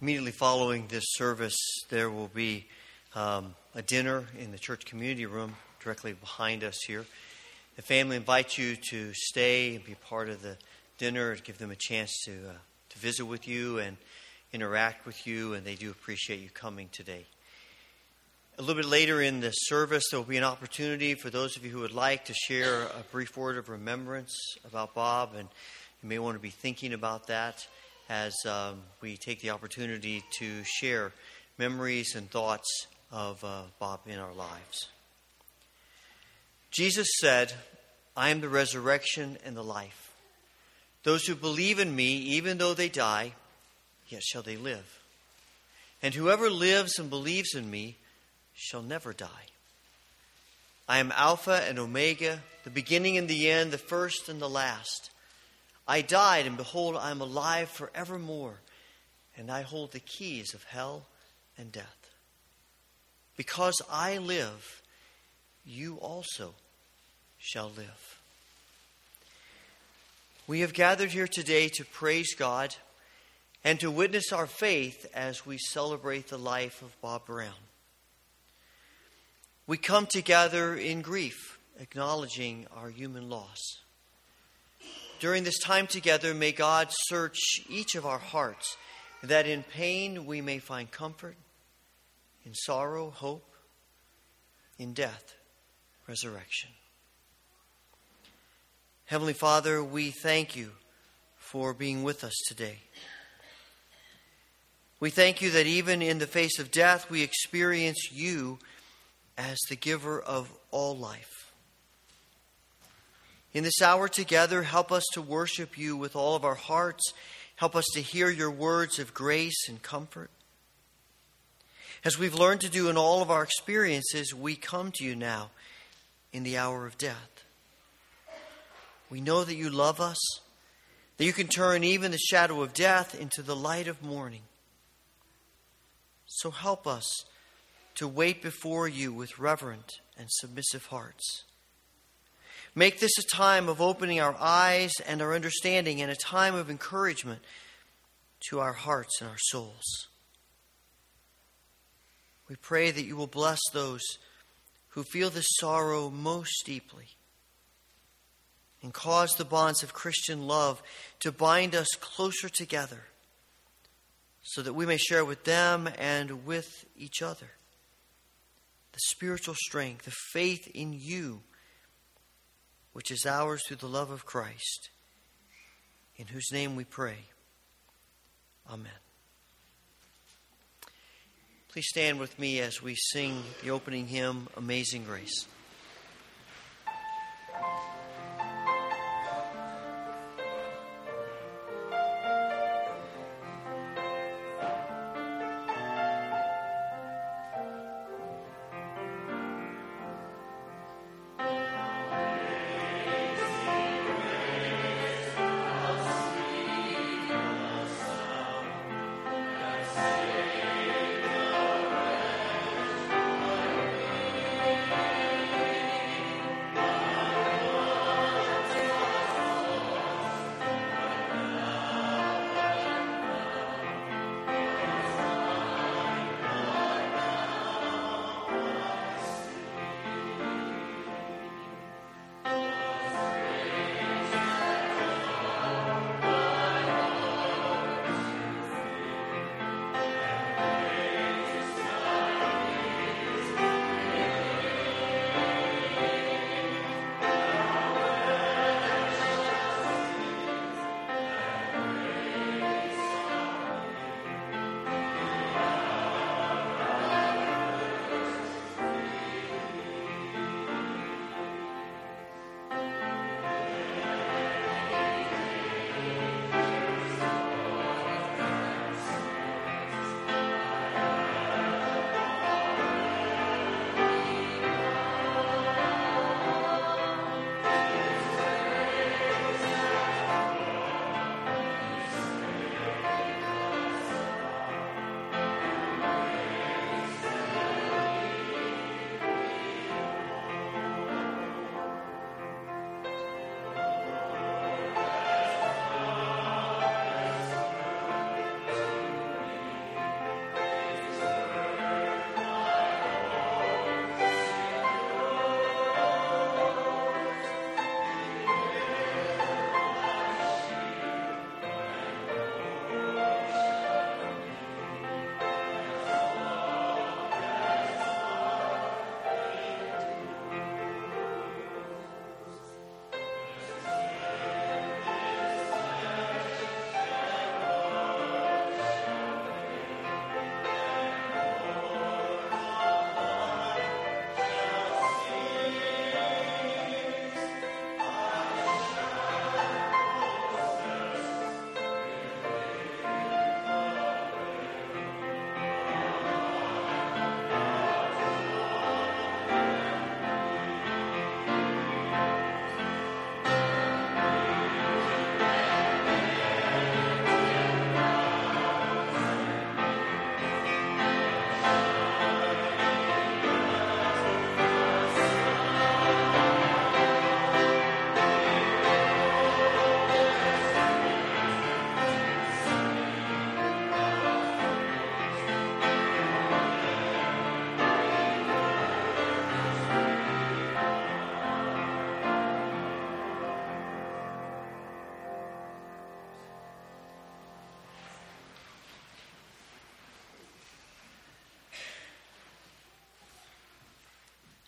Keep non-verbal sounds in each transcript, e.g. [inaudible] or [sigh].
immediately following this service, there will be um, a dinner in the church community room directly behind us here. The family invites you to stay and be part of the dinner and give them a chance to, uh, to visit with you and interact with you, and they do appreciate you coming today. A little bit later in the service, there will be an opportunity for those of you who would like to share a brief word of remembrance about Bob, and you may want to be thinking about that as um, we take the opportunity to share memories and thoughts of uh, Bob in our lives. Jesus said, I am the resurrection and the life. Those who believe in me, even though they die, yet shall they live. And whoever lives and believes in me shall never die. I am Alpha and Omega, the beginning and the end, the first and the last. I died, and behold, I am alive forevermore, and I hold the keys of hell and death. Because I live, you also shall live. We have gathered here today to praise God and to witness our faith as we celebrate the life of Bob Brown. We come together in grief, acknowledging our human loss. During this time together, may God search each of our hearts, that in pain we may find comfort, in sorrow, hope, in death, resurrection. Heavenly Father, we thank you for being with us today. We thank you that even in the face of death, we experience you as the giver of all life. In this hour together, help us to worship you with all of our hearts. Help us to hear your words of grace and comfort. As we've learned to do in all of our experiences, we come to you now in the hour of death. We know that you love us, that you can turn even the shadow of death into the light of morning. So help us to wait before you with reverent and submissive hearts. Make this a time of opening our eyes and our understanding and a time of encouragement to our hearts and our souls. We pray that you will bless those who feel this sorrow most deeply and cause the bonds of Christian love to bind us closer together so that we may share with them and with each other the spiritual strength, the faith in you, which is ours through the love of Christ, in whose name we pray. Amen. Please stand with me as we sing the opening hymn, Amazing Grace.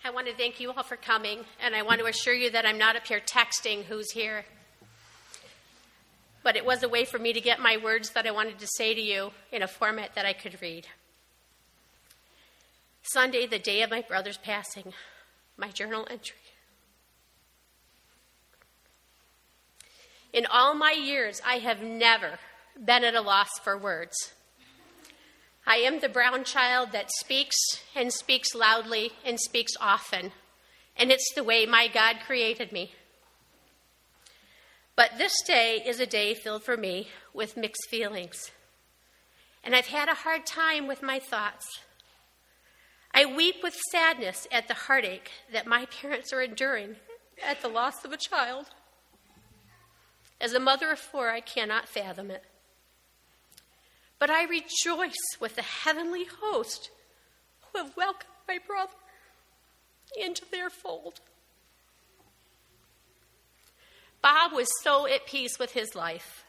I want to thank you all for coming, and I want to assure you that I'm not up here texting who's here. But it was a way for me to get my words that I wanted to say to you in a format that I could read. Sunday, the day of my brother's passing, my journal entry. In all my years, I have never been at a loss for words. I am the brown child that speaks and speaks loudly and speaks often, and it's the way my God created me. But this day is a day filled for me with mixed feelings, and I've had a hard time with my thoughts. I weep with sadness at the heartache that my parents are enduring at the loss of a child. As a mother of four, I cannot fathom it. But I rejoice with the heavenly host who have welcomed my brother into their fold. Bob was so at peace with his life.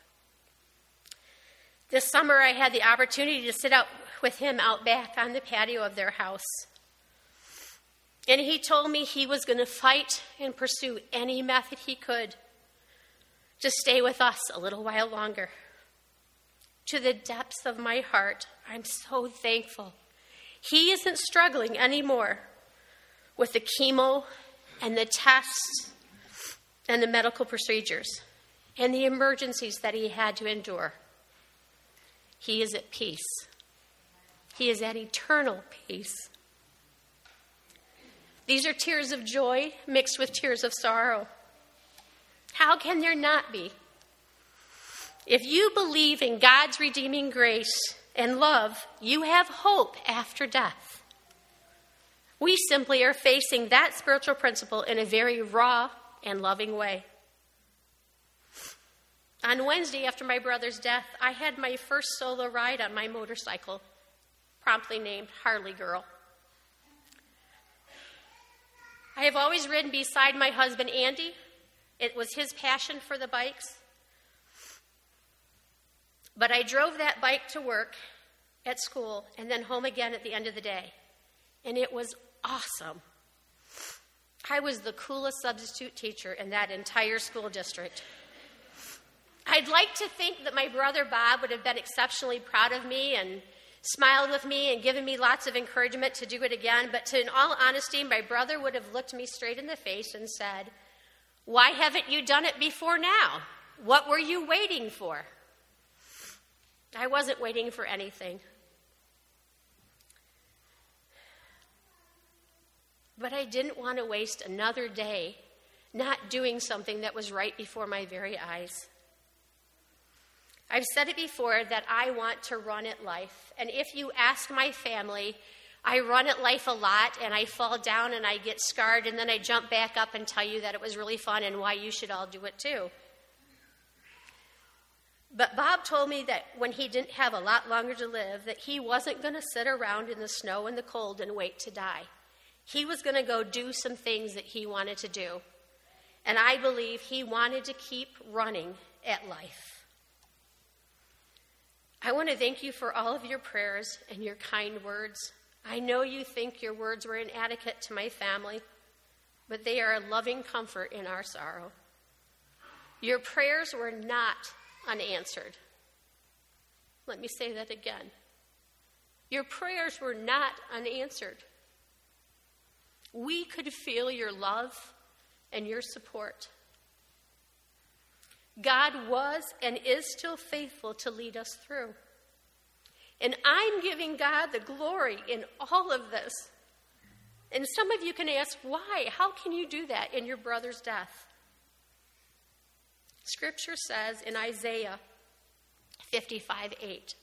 This summer, I had the opportunity to sit out with him out back on the patio of their house. And he told me he was going to fight and pursue any method he could to stay with us a little while longer. To the depths of my heart, I'm so thankful. He isn't struggling anymore with the chemo and the tests and the medical procedures and the emergencies that he had to endure. He is at peace. He is at eternal peace. These are tears of joy mixed with tears of sorrow. How can there not be? If you believe in God's redeeming grace and love, you have hope after death. We simply are facing that spiritual principle in a very raw and loving way. On Wednesday, after my brother's death, I had my first solo ride on my motorcycle, promptly named Harley Girl. I have always ridden beside my husband, Andy, it was his passion for the bikes. But I drove that bike to work at school and then home again at the end of the day. And it was awesome. I was the coolest substitute teacher in that entire school district. I'd like to think that my brother Bob would have been exceptionally proud of me and smiled with me and given me lots of encouragement to do it again, but to, in all honesty, my brother would have looked me straight in the face and said, why haven't you done it before now? What were you waiting for? I wasn't waiting for anything. But I didn't want to waste another day not doing something that was right before my very eyes. I've said it before that I want to run at life. And if you ask my family, I run at life a lot and I fall down and I get scarred, and then I jump back up and tell you that it was really fun and why you should all do it too. But Bob told me that when he didn't have a lot longer to live, that he wasn't going to sit around in the snow and the cold and wait to die. He was going to go do some things that he wanted to do. And I believe he wanted to keep running at life. I want to thank you for all of your prayers and your kind words. I know you think your words were inadequate to my family, but they are a loving comfort in our sorrow. Your prayers were not unanswered. Let me say that again. Your prayers were not unanswered. We could feel your love and your support. God was and is still faithful to lead us through. And I'm giving God the glory in all of this. And some of you can ask, why? How can you do that in your brother's death? Scripture says in Isaiah 55 8,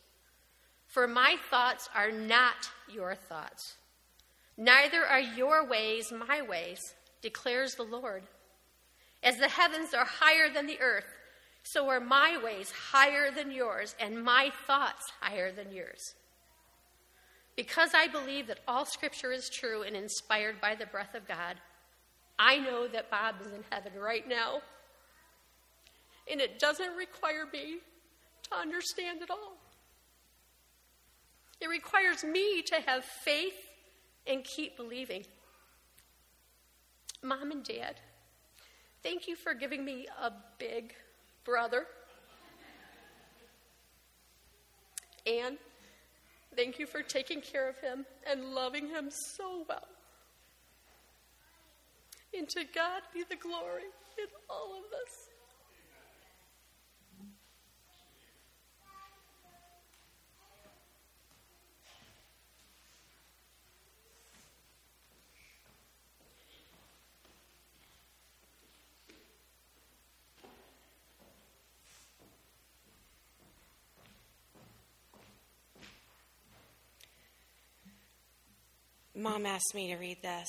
For my thoughts are not your thoughts, neither are your ways my ways, declares the Lord. As the heavens are higher than the earth, so are my ways higher than yours, and my thoughts higher than yours. Because I believe that all scripture is true and inspired by the breath of God, I know that Bob is in heaven right now. And it doesn't require me to understand it all. It requires me to have faith and keep believing. Mom and Dad, thank you for giving me a big brother. Anne, thank you for taking care of him and loving him so well. And to God be the glory in all of this. Mom asked me to read this.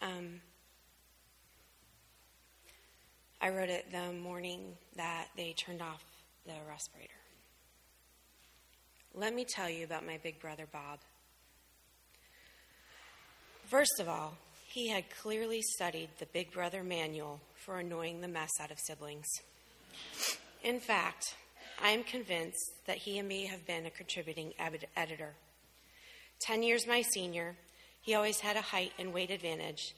Um, I wrote it the morning that they turned off the respirator. Let me tell you about my big brother, Bob. First of all, he had clearly studied the Big Brother manual for annoying the mess out of siblings. In fact, I am convinced that he and me have been a contributing ed- editor. Ten years my senior, he always had a height and weight advantage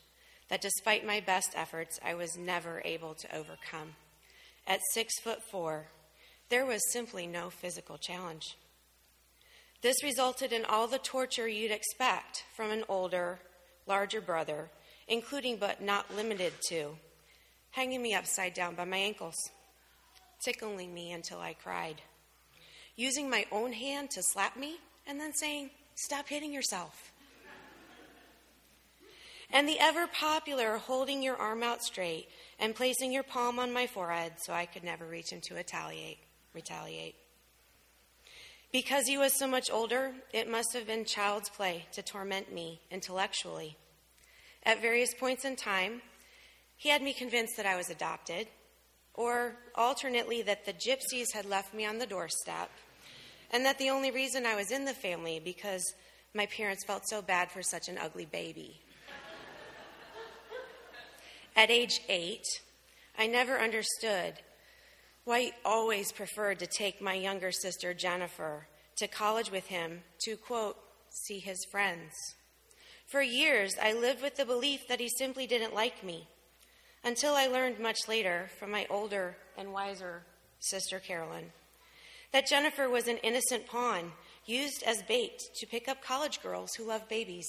that despite my best efforts, I was never able to overcome. At six foot four, there was simply no physical challenge. This resulted in all the torture you'd expect from an older, larger brother, including but not limited to hanging me upside down by my ankles, tickling me until I cried, using my own hand to slap me, and then saying, Stop hitting yourself. And the ever popular holding your arm out straight and placing your palm on my forehead so I could never reach him to retaliate. retaliate. Because he was so much older, it must have been child's play to torment me intellectually. At various points in time, he had me convinced that I was adopted, or alternately, that the gypsies had left me on the doorstep and that the only reason I was in the family because my parents felt so bad for such an ugly baby. At age eight, I never understood why he always preferred to take my younger sister, Jennifer, to college with him to, quote, see his friends. For years, I lived with the belief that he simply didn't like me, until I learned much later from my older and wiser sister, Carolyn, that Jennifer was an innocent pawn used as bait to pick up college girls who love babies.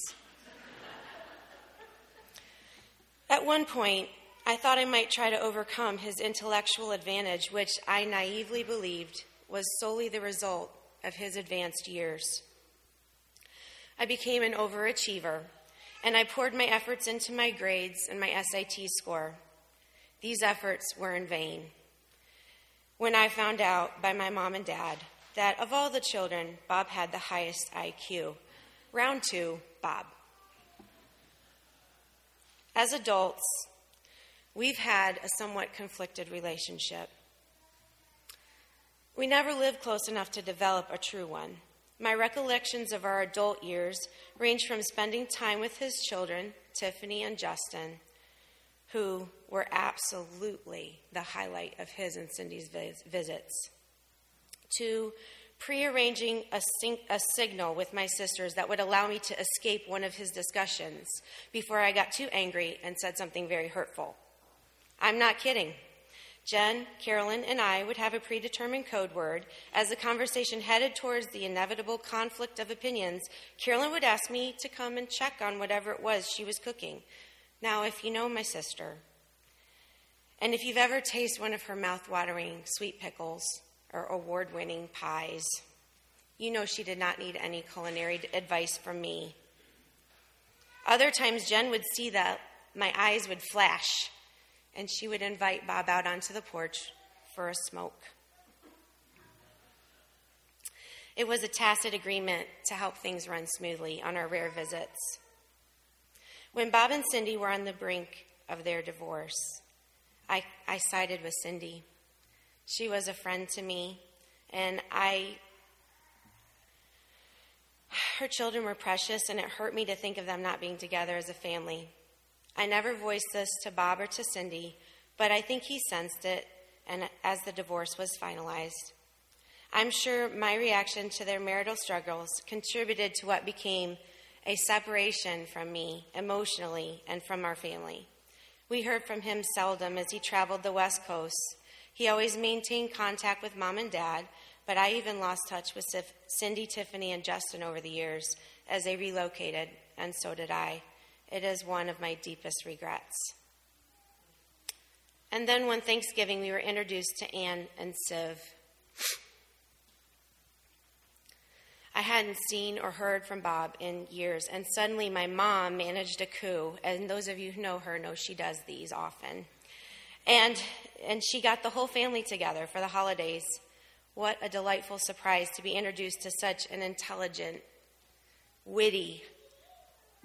At one point, I thought I might try to overcome his intellectual advantage, which I naively believed was solely the result of his advanced years. I became an overachiever, and I poured my efforts into my grades and my SAT score. These efforts were in vain when I found out by my mom and dad that of all the children, Bob had the highest IQ. Round two, Bob. As adults, we've had a somewhat conflicted relationship. We never lived close enough to develop a true one. My recollections of our adult years range from spending time with his children, Tiffany and Justin, who were absolutely the highlight of his and Cindy's visits. To prearranging a, sing- a signal with my sisters that would allow me to escape one of his discussions before I got too angry and said something very hurtful. I'm not kidding. Jen, Carolyn, and I would have a predetermined code word. As the conversation headed towards the inevitable conflict of opinions, Carolyn would ask me to come and check on whatever it was she was cooking. Now, if you know my sister, and if you've ever tasted one of her mouth-watering sweet pickles or award-winning pies, you know she did not need any culinary advice from me. Other times, Jen would see that my eyes would flash, and she would invite Bob out onto the porch for a smoke. It was a tacit agreement to help things run smoothly on our rare visits. When Bob and Cindy were on the brink of their divorce, I, I sided with Cindy. She was a friend to me, and I. Her children were precious, and it hurt me to think of them not being together as a family. I never voiced this to Bob or to Cindy, but I think he sensed it and as the divorce was finalized. I'm sure my reaction to their marital struggles contributed to what became a separation from me emotionally and from our family. We heard from him seldom as he traveled the West Coast. He always maintained contact with mom and dad, but I even lost touch with Cindy, Tiffany, and Justin over the years as they relocated, and so did I. It is one of my deepest regrets. And then one Thanksgiving, we were introduced to Anne and Siv. I hadn't seen or heard from Bob in years, and suddenly my mom managed a coup, and those of you who know her know she does these often. And, and she got the whole family together for the holidays. What a delightful surprise to be introduced to such an intelligent, witty,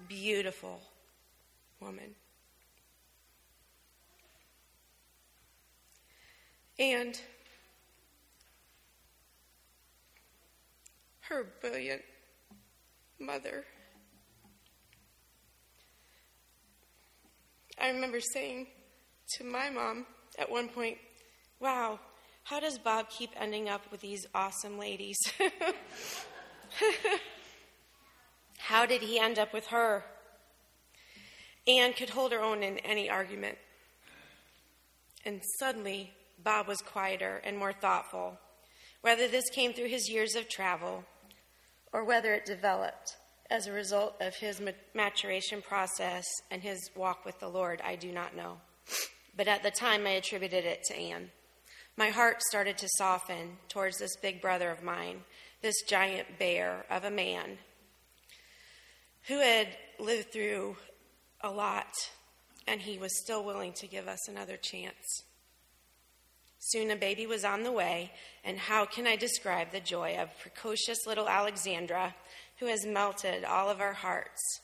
beautiful woman. And her brilliant mother. I remember saying to my mom at one point, Wow, how does Bob keep ending up with these awesome ladies? [laughs] how did he end up with her? Anne could hold her own in any argument. And suddenly, Bob was quieter and more thoughtful. Whether this came through his years of travel or whether it developed as a result of his maturation process and his walk with the Lord, I do not know. But at the time, I attributed it to Anne. My heart started to soften towards this big brother of mine, this giant bear of a man who had lived through a lot, and he was still willing to give us another chance. Soon a baby was on the way, and how can I describe the joy of precocious little Alexandra who has melted all of our hearts?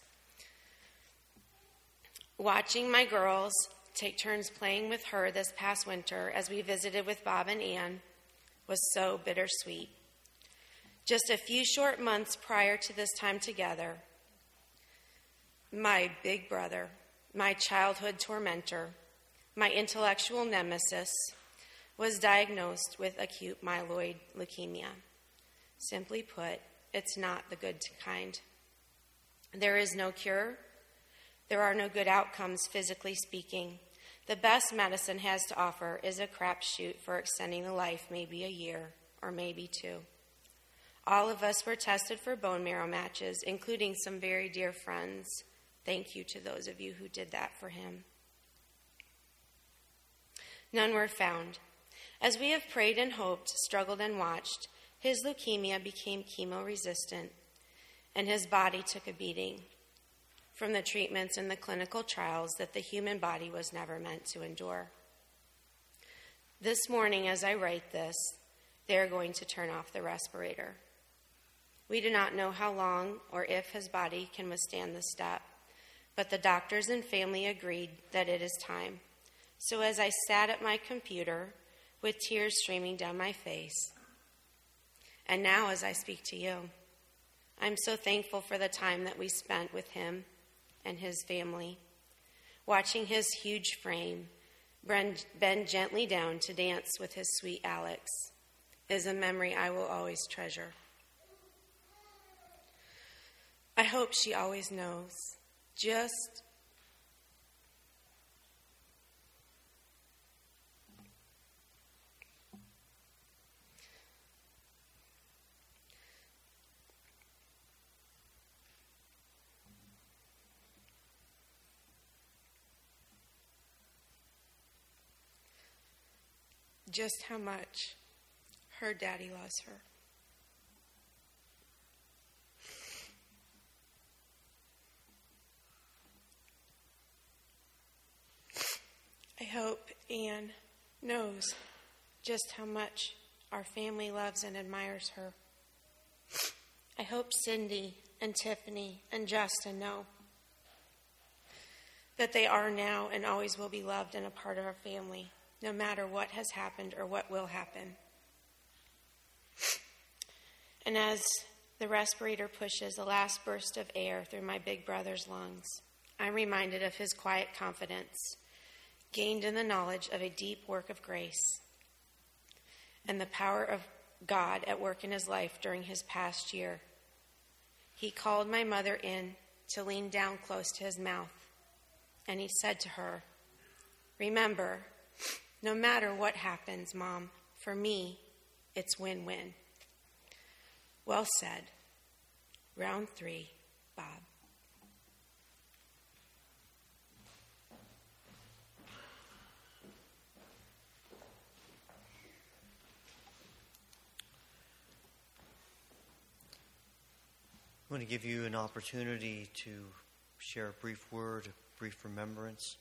Watching my girls take turns playing with her this past winter as we visited with Bob and Anne was so bittersweet. Just a few short months prior to this time together, my big brother, my childhood tormentor, my intellectual nemesis, was diagnosed with acute myeloid leukemia. Simply put, it's not the good kind. There is no cure. There are no good outcomes, physically speaking. The best medicine has to offer is a crapshoot for extending the life, maybe a year or maybe two. All of us were tested for bone marrow matches, including some very dear friends. Thank you to those of you who did that for him. None were found. As we have prayed and hoped, struggled and watched, his leukemia became chemo resistant, and his body took a beating from the treatments and the clinical trials that the human body was never meant to endure. This morning, as I write this, they're going to turn off the respirator. We do not know how long or if his body can withstand the step, but the doctors and family agreed that it is time. So as I sat at my computer, with tears streaming down my face. And now, as I speak to you, I'm so thankful for the time that we spent with him and his family, watching his huge frame bend gently down to dance with his sweet Alex is a memory I will always treasure. I hope she always knows just just how much her daddy loves her. I hope Anne knows just how much our family loves and admires her. I hope Cindy and Tiffany and Justin know that they are now and always will be loved and a part of our family no matter what has happened or what will happen. And as the respirator pushes the last burst of air through my big brother's lungs, I'm reminded of his quiet confidence, gained in the knowledge of a deep work of grace and the power of God at work in his life during his past year. He called my mother in to lean down close to his mouth. And he said to her, Remember, no matter what happens, Mom, for me, it's win win. Well said. Round three, Bob. I want to give you an opportunity to share a brief word, a brief remembrance.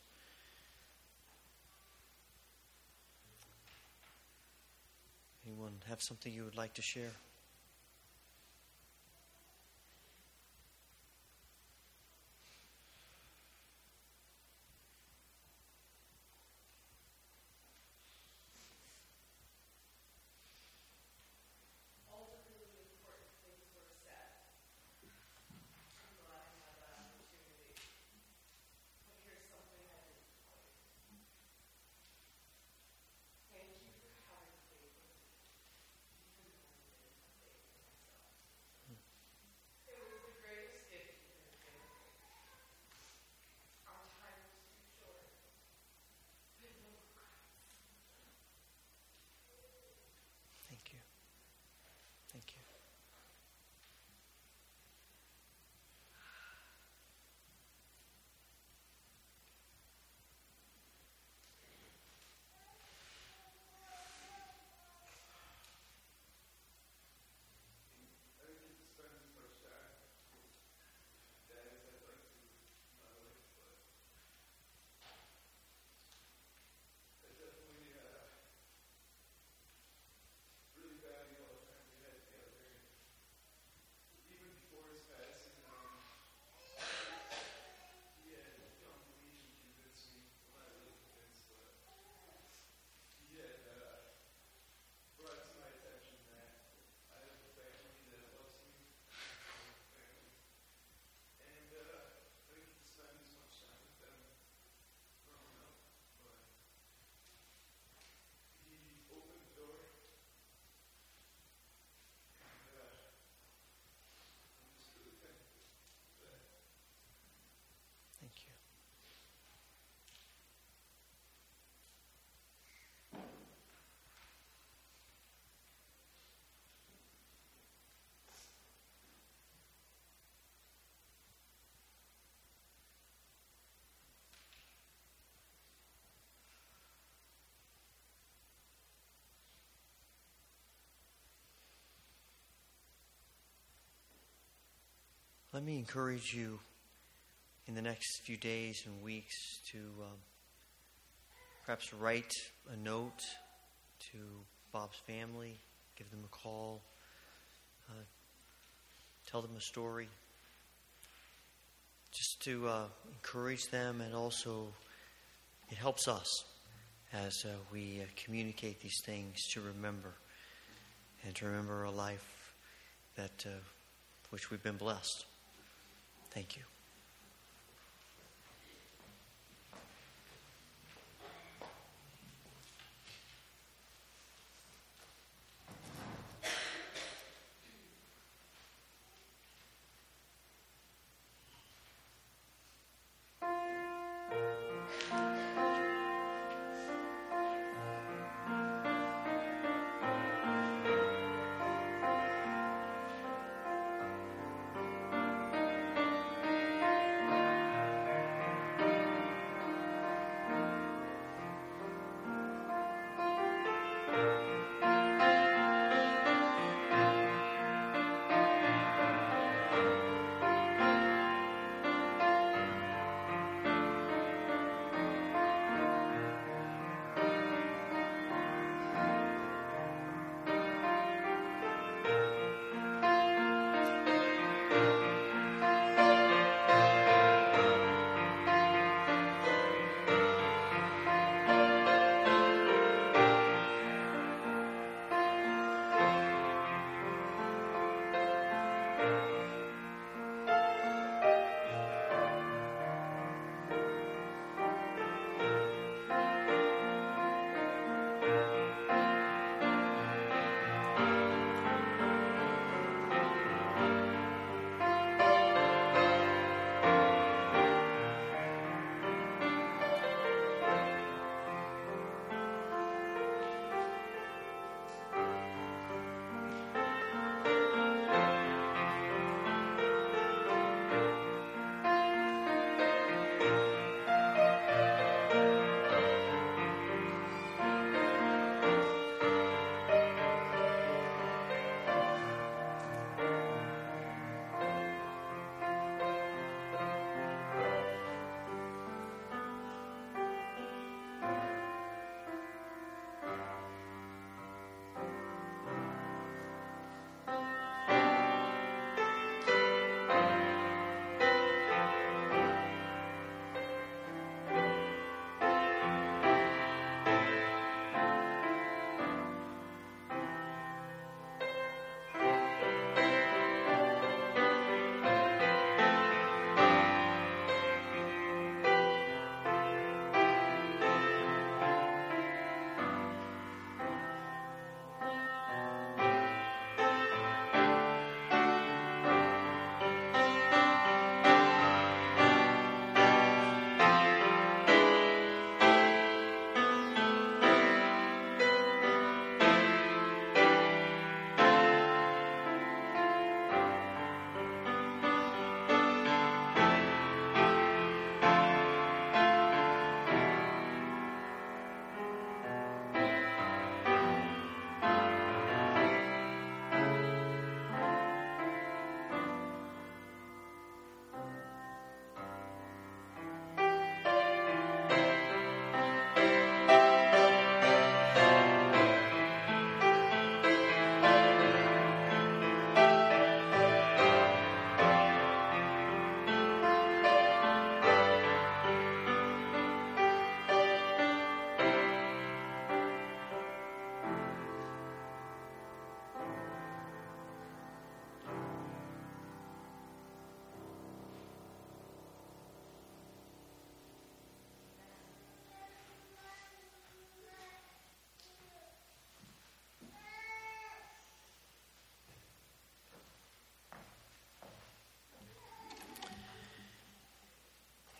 Anyone have something you would like to share? Let me encourage you in the next few days and weeks to um, perhaps write a note to Bob's family, give them a call, uh, tell them a story, just to uh, encourage them, and also it helps us as uh, we uh, communicate these things to remember and to remember a life that uh, which we've been blessed. Thank you.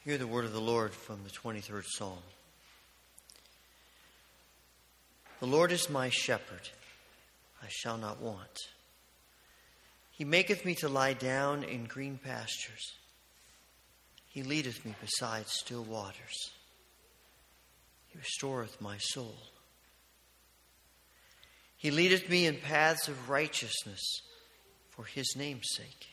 Hear the word of the Lord from the 23rd Psalm. The Lord is my shepherd, I shall not want. He maketh me to lie down in green pastures. He leadeth me beside still waters. He restoreth my soul. He leadeth me in paths of righteousness for his name's sake.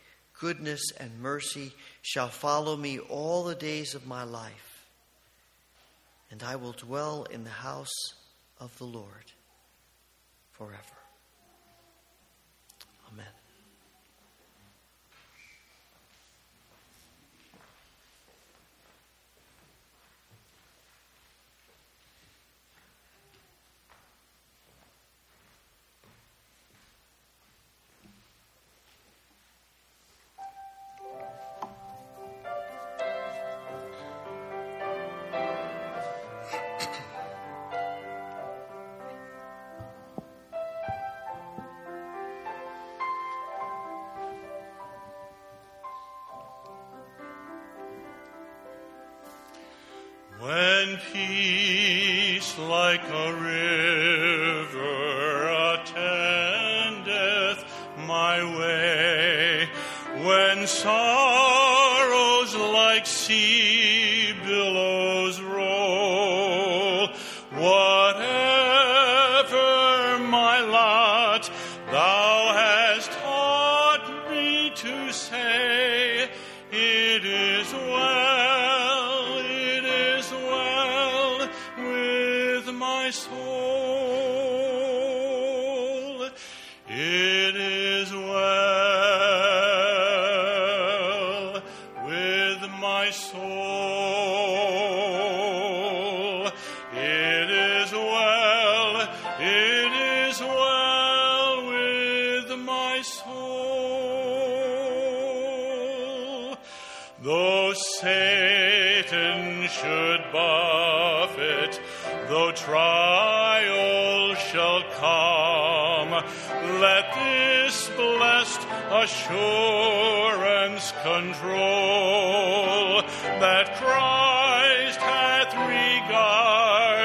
goodness and mercy shall follow me all the days of my life, and I will dwell in the house of the Lord forever. Amen.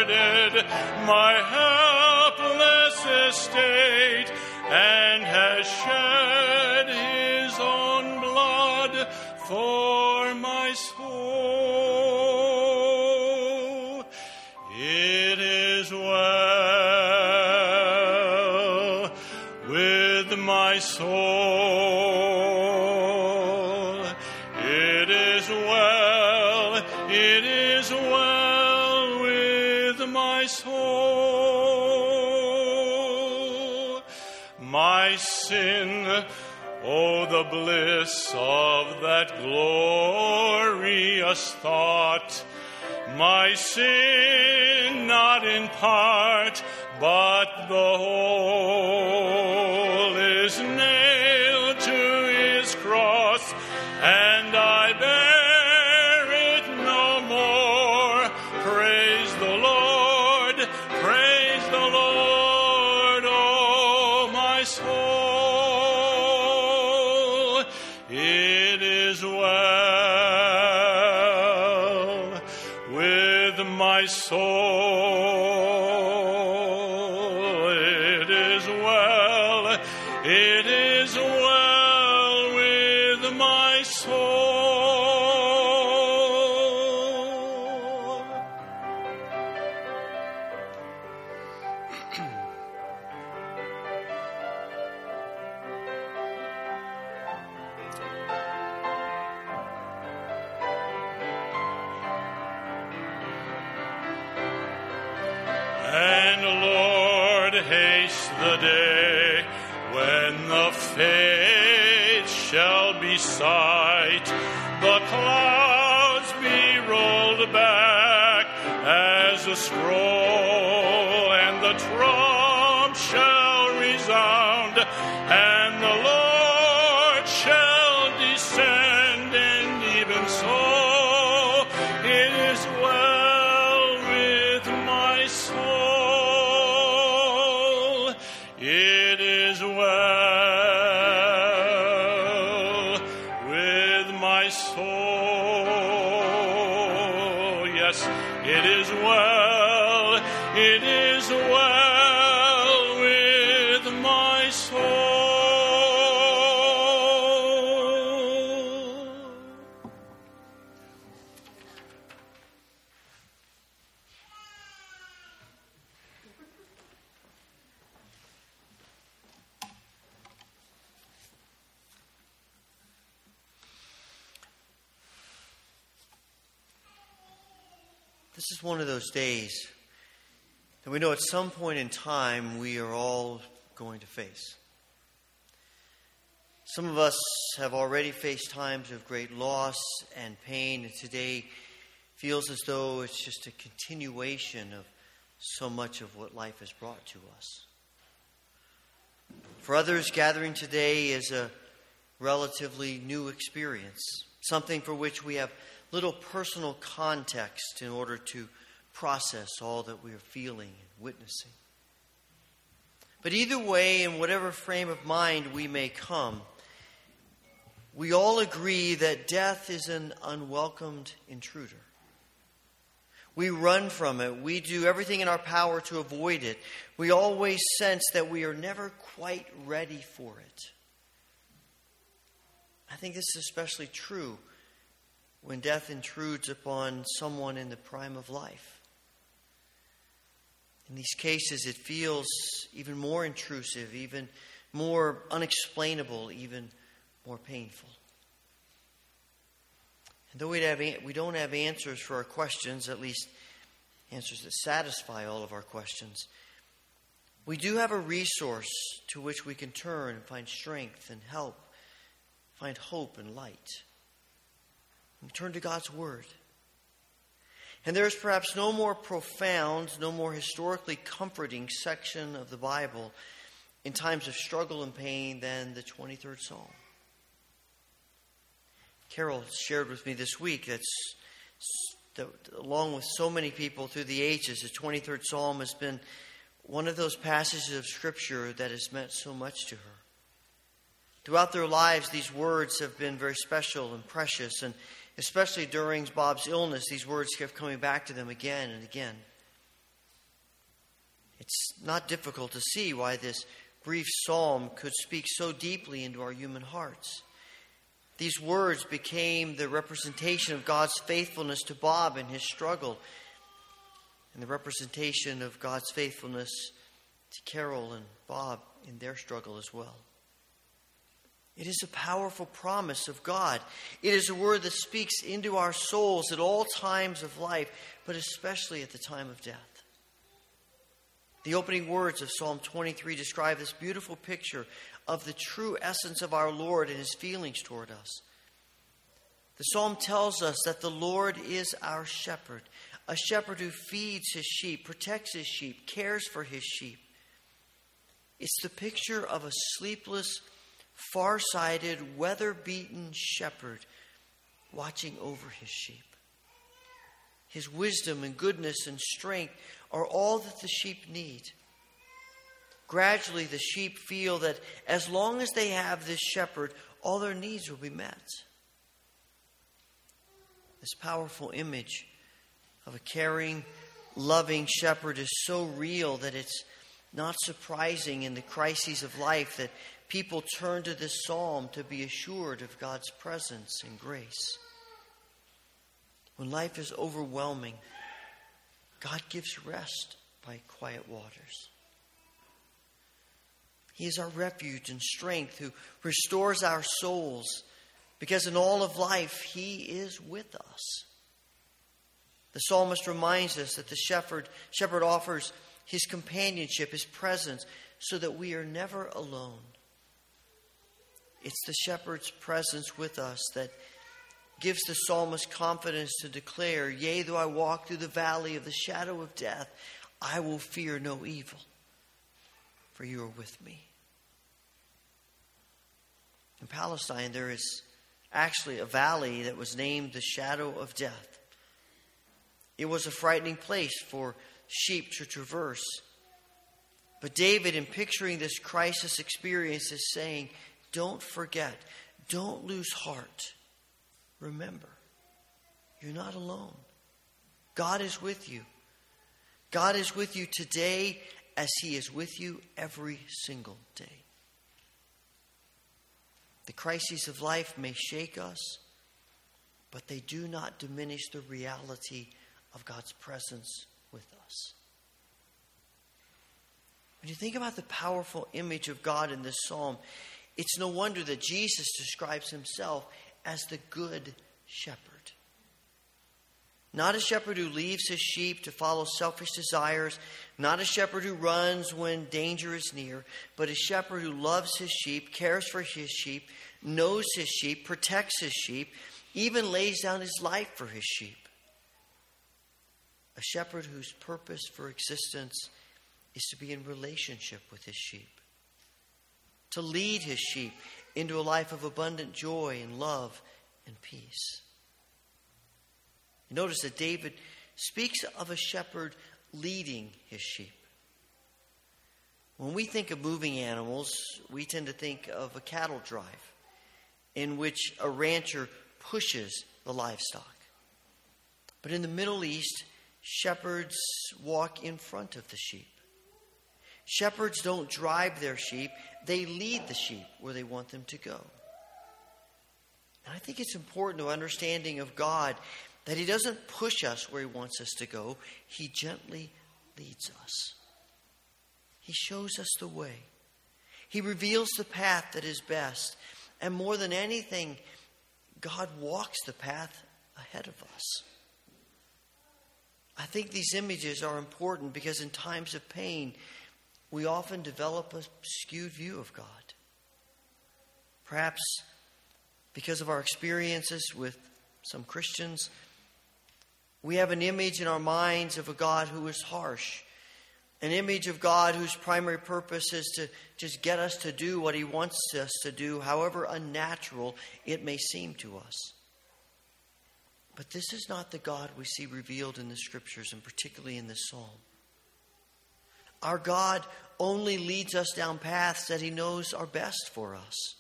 Regarded my helpless estate and has shed his own blood for my glorious thought. My sin, not in part, but the whole, the back as a scroll and the troll. Some point in time we are all going to face. Some of us have already faced times of great loss and pain, and today feels as though it's just a continuation of so much of what life has brought to us. For others, gathering today is a relatively new experience, something for which we have little personal context in order to process all that we are feeling and witnessing. But either way, in whatever frame of mind we may come, we all agree that death is an unwelcomed intruder. We run from it. We do everything in our power to avoid it. We always sense that we are never quite ready for it. I think this is especially true when death intrudes upon someone in the prime of life. In these cases, it feels even more intrusive, even more unexplainable, even more painful. And though we, have, we don't have answers for our questions, at least answers that satisfy all of our questions, we do have a resource to which we can turn and find strength and help, find hope and light. And turn to God's Word. And there is perhaps no more profound, no more historically comforting section of the Bible in times of struggle and pain than the 23rd Psalm. Carol shared with me this week that, along with so many people through the ages, the 23rd Psalm has been one of those passages of Scripture that has meant so much to her. Throughout their lives, these words have been very special and precious, and especially during Bob's illness, these words kept coming back to them again and again. It's not difficult to see why this brief psalm could speak so deeply into our human hearts. These words became the representation of God's faithfulness to Bob in his struggle, and the representation of God's faithfulness to Carol and Bob in their struggle as well. It is a powerful promise of God. It is a word that speaks into our souls at all times of life, but especially at the time of death. The opening words of Psalm 23 describe this beautiful picture of the true essence of our Lord and his feelings toward us. The psalm tells us that the Lord is our shepherd, a shepherd who feeds his sheep, protects his sheep, cares for his sheep. It's the picture of a sleepless, far-sighted, weather-beaten shepherd watching over his sheep. His wisdom and goodness and strength are all that the sheep need. Gradually, the sheep feel that as long as they have this shepherd, all their needs will be met. This powerful image of a caring, loving shepherd is so real that it's not surprising in the crises of life that people turn to this psalm to be assured of God's presence and grace. When life is overwhelming, God gives rest by quiet waters. He is our refuge and strength who restores our souls because in all of life, He is with us. The psalmist reminds us that the shepherd, shepherd offers his companionship, his presence, so that we are never alone. It's the shepherd's presence with us that gives the psalmist confidence to declare, Yea, though I walk through the valley of the shadow of death, I will fear no evil, for you are with me. In Palestine, there is actually a valley that was named the shadow of death. It was a frightening place for sheep to traverse. But David, in picturing this crisis experience, is saying, Don't forget, don't lose heart. Remember, you're not alone. God is with you. God is with you today as He is with you every single day. The crises of life may shake us, but they do not diminish the reality of God's presence with us. When you think about the powerful image of God in this psalm, it's no wonder that Jesus describes himself as the good shepherd. Not a shepherd who leaves his sheep to follow selfish desires, not a shepherd who runs when danger is near, but a shepherd who loves his sheep, cares for his sheep, knows his sheep, protects his sheep, even lays down his life for his sheep. A shepherd whose purpose for existence is to be in relationship with his sheep, to lead his sheep into a life of abundant joy and love and peace. Notice that David speaks of a shepherd leading his sheep. When we think of moving animals, we tend to think of a cattle drive in which a rancher pushes the livestock. But in the Middle East, shepherds walk in front of the sheep. Shepherds don't drive their sheep, they lead the sheep where they want them to go. And I think it's important to understanding of God that He doesn't push us where He wants us to go, He gently leads us. He shows us the way. He reveals the path that is best. And more than anything, God walks the path ahead of us. I think these images are important because in times of pain, we often develop a skewed view of God. Perhaps because of our experiences with some Christians, we have an image in our minds of a God who is harsh, an image of God whose primary purpose is to just get us to do what He wants us to do, however unnatural it may seem to us. But this is not the God we see revealed in the Scriptures, and particularly in this psalm. Our God only leads us down paths that He knows are best for us.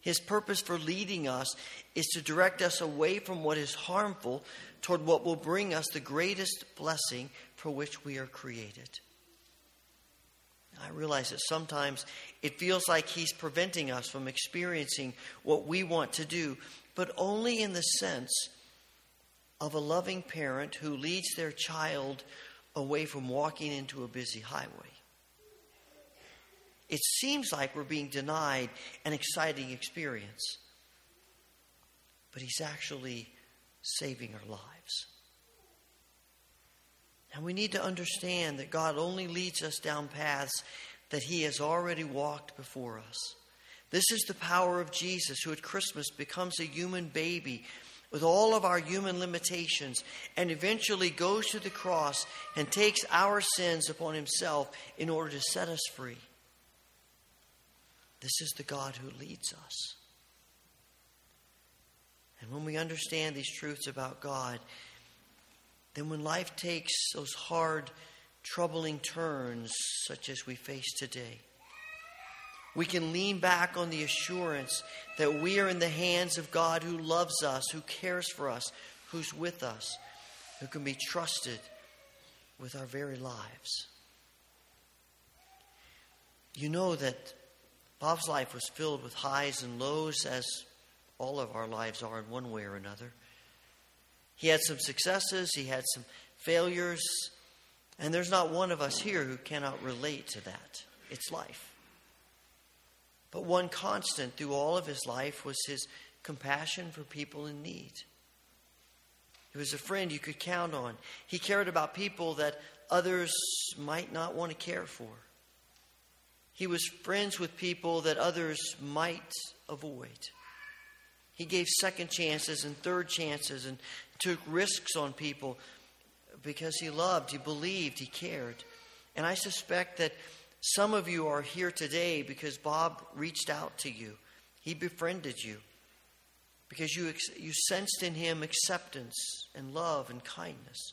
His purpose for leading us is to direct us away from what is harmful toward what will bring us the greatest blessing for which we are created. I realize that sometimes it feels like He's preventing us from experiencing what we want to do, but only in the sense of a loving parent who leads their child away from walking into a busy highway. It seems like we're being denied an exciting experience, but He's actually saving our lives. And we need to understand that God only leads us down paths that He has already walked before us. This is the power of Jesus, who at Christmas becomes a human baby with all of our human limitations and eventually goes to the cross and takes our sins upon Himself in order to set us free. This is the God who leads us. And when we understand these truths about God, then when life takes those hard, troubling turns, such as we face today, we can lean back on the assurance that we are in the hands of God who loves us, who cares for us, who's with us, who can be trusted with our very lives. You know that Bob's life was filled with highs and lows, as all of our lives are in one way or another. He had some successes, he had some failures, and there's not one of us here who cannot relate to that. It's life. But one constant through all of his life was his compassion for people in need. He was a friend you could count on. He cared about people that others might not want to care for. He was friends with people that others might avoid. He gave second chances and third chances and took risks on people because he loved, he believed, he cared. And I suspect that some of you are here today because Bob reached out to you. He befriended you because you, you sensed in him acceptance and love and kindness.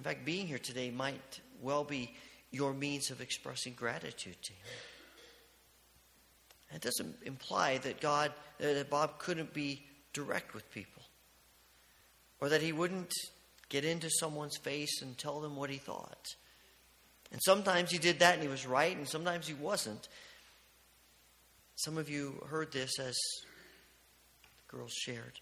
In fact, being here today might well be your means of expressing gratitude to him. It doesn't imply that God, that Bob couldn't be direct with people, or that he wouldn't get into someone's face and tell them what he thought. And sometimes he did that and he was right, and sometimes he wasn't. Some of you heard this as the girls shared.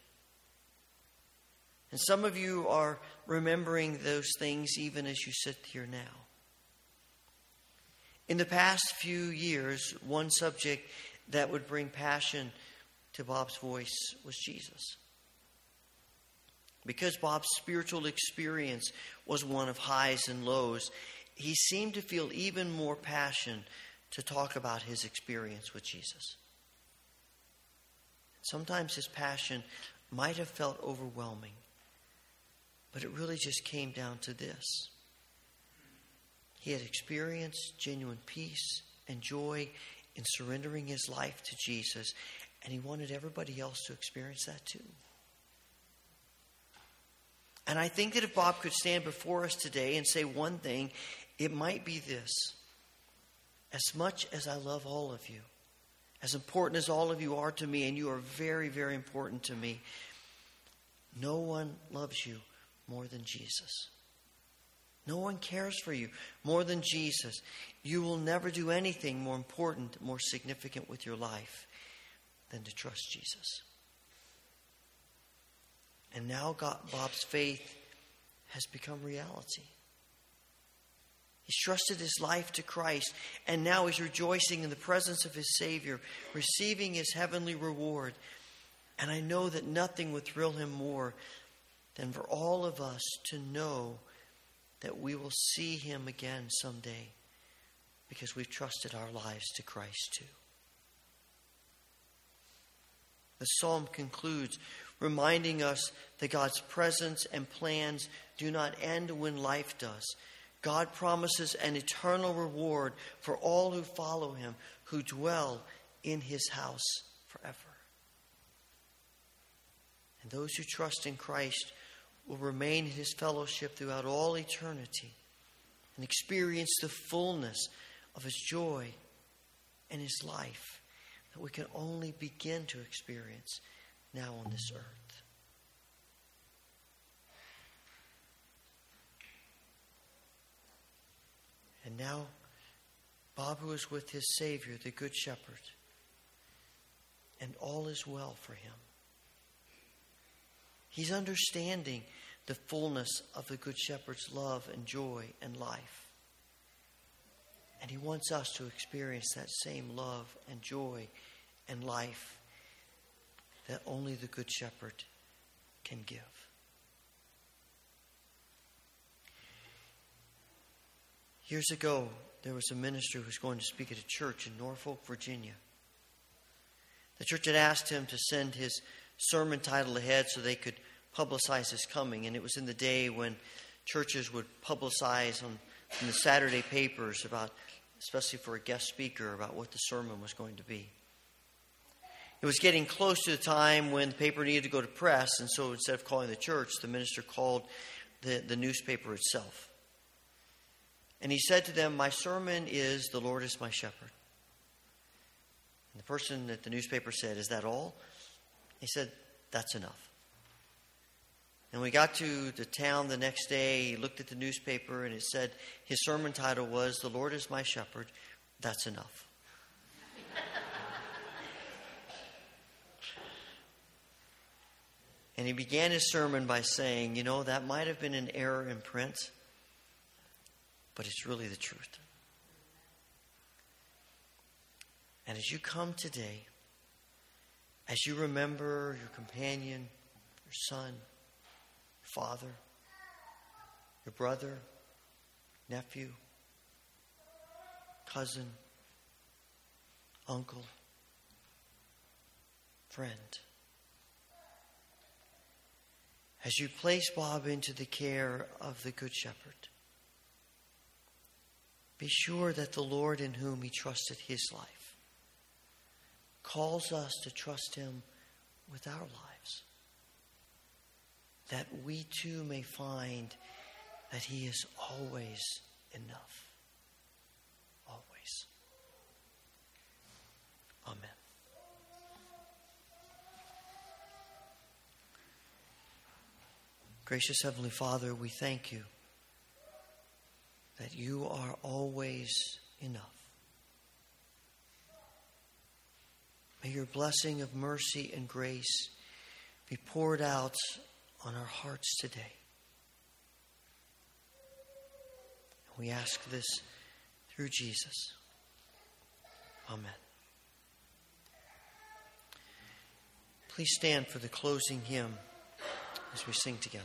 And some of you are remembering those things even as you sit here now. In the past few years, one subject that would bring passion to Bob's voice was Jesus. Because Bob's spiritual experience was one of highs and lows, he seemed to feel even more passion to talk about his experience with Jesus. Sometimes his passion might have felt overwhelming, but it really just came down to this. He had experienced genuine peace and joy in surrendering his life to Jesus, and he wanted everybody else to experience that too. And I think that if Bob could stand before us today and say one thing, it might be this. As much as I love all of you, as important as all of you are to me, and you are very, very important to me, no one loves you more than Jesus. No one cares for you more than Jesus. You will never do anything more important, more significant with your life than to trust Jesus. And now God, Bob's faith has become reality. He's trusted his life to Christ, and now he's rejoicing in the presence of his Savior, receiving his heavenly reward. And I know that nothing would thrill him more than for all of us to know that we will see him again someday because we've trusted our lives to Christ too. The psalm concludes reminding us that God's presence and plans do not end when life does. God promises an eternal reward for all who follow him, who dwell in his house forever. And those who trust in Christ will remain in his fellowship throughout all eternity and experience the fullness of his joy and his life that we can only begin to experience now on this earth. And now, Bob, who is with his Savior, the Good Shepherd, and all is well for him. He's understanding the fullness of the Good Shepherd's love and joy and life. And he wants us to experience that same love and joy and life that only the Good Shepherd can give. Years ago, there was a minister who was going to speak at a church in Norfolk, Virginia. The church had asked him to send his sermon title ahead so they could publicize his coming. And it was in the day when churches would publicize on, in the Saturday papers about, especially for a guest speaker, about what the sermon was going to be. It was getting close to the time when the paper needed to go to press, and so instead of calling the church, the minister called the, the newspaper itself. And he said to them, My sermon is, The Lord is my shepherd. And the person at the newspaper said, Is that all? He said, That's enough. And we got to the town the next day. He looked at the newspaper and it said his sermon title was The Lord is My Shepherd. That's enough. and he began his sermon by saying, You know, that might have been an error in print, but it's really the truth. And as you come today, as you remember your companion, your son, your father, your brother, nephew, cousin, uncle, friend. as you place Bob into the care of the Good Shepherd, be sure that the Lord in whom he trusted his life calls us to trust him with our lives, that we too may find that he is always enough. Always. Amen. Gracious Heavenly Father, we thank you that you are always enough. May your blessing of mercy and grace be poured out on our hearts today. We ask this through Jesus. Amen. Please stand for the closing hymn as we sing together.